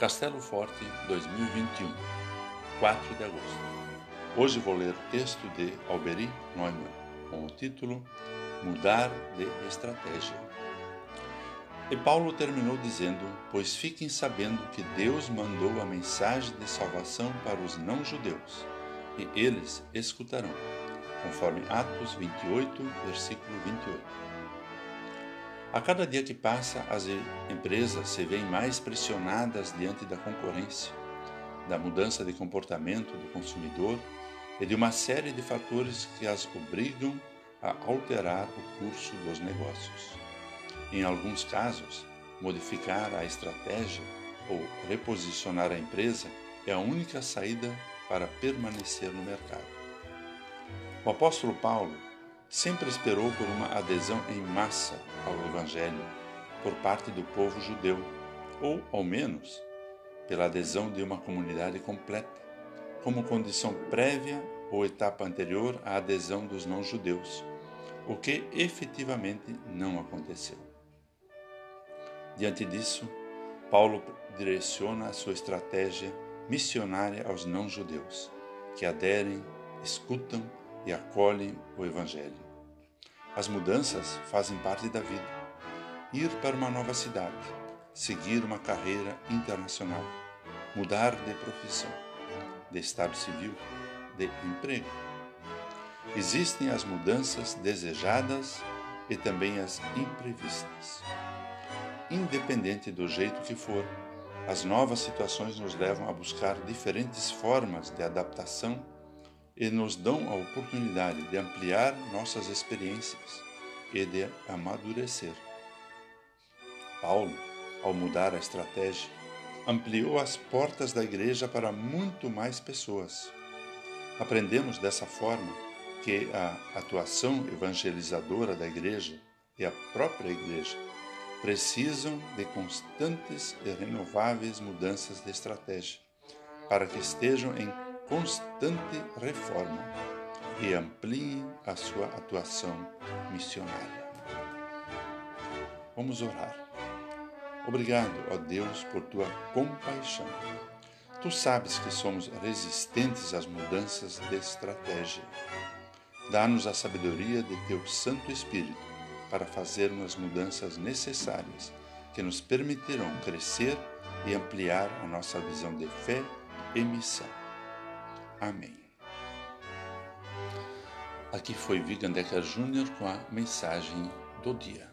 Castelo Forte 2021, 4 de agosto. Hoje vou ler o texto de Alberi Neumann com o título Mudar de Estratégia. E Paulo terminou dizendo: Pois fiquem sabendo que Deus mandou a mensagem de salvação para os não-judeus, e eles escutarão, conforme Atos 28, versículo 28. A cada dia que passa, as empresas se veem mais pressionadas diante da concorrência, da mudança de comportamento do consumidor e de uma série de fatores que as obrigam a alterar o curso dos negócios. Em alguns casos, modificar a estratégia ou reposicionar a empresa é a única saída para permanecer no mercado. O apóstolo Paulo sempre esperou por uma adesão em massa ao Evangelho por parte do povo judeu, ou, ao menos, pela adesão de uma comunidade completa, como condição prévia ou etapa anterior à adesão dos não-judeus, o que efetivamente não aconteceu. Diante disso, Paulo direciona a sua estratégia missionária aos não-judeus, que aderem, escutam e acolhem o Evangelho. As mudanças fazem parte da vida. Ir para uma nova cidade, seguir uma carreira internacional, mudar de profissão, de estado civil, de emprego. Existem as mudanças desejadas e também as imprevistas. Independente do jeito que for, as novas situações nos levam a buscar diferentes formas de adaptação e nos dão a oportunidade de ampliar nossas experiências e de amadurecer. Paulo, ao mudar a estratégia, ampliou as portas da igreja para muito mais pessoas. Aprendemos dessa forma que a atuação evangelizadora da igreja e a própria igreja precisam de constantes e renováveis mudanças de estratégia para que estejam em constante reforma e ampliem a sua atuação missionária. Vamos orar. Obrigado, ó Deus, por tua compaixão. Tu sabes que somos resistentes às mudanças de estratégia. Dá-nos a sabedoria de teu Santo Espírito para fazermos as mudanças necessárias que nos permitirão crescer e ampliar a nossa visão de fé e missão. Amém. Aqui foi Vigan Decker Jr. com a mensagem do dia.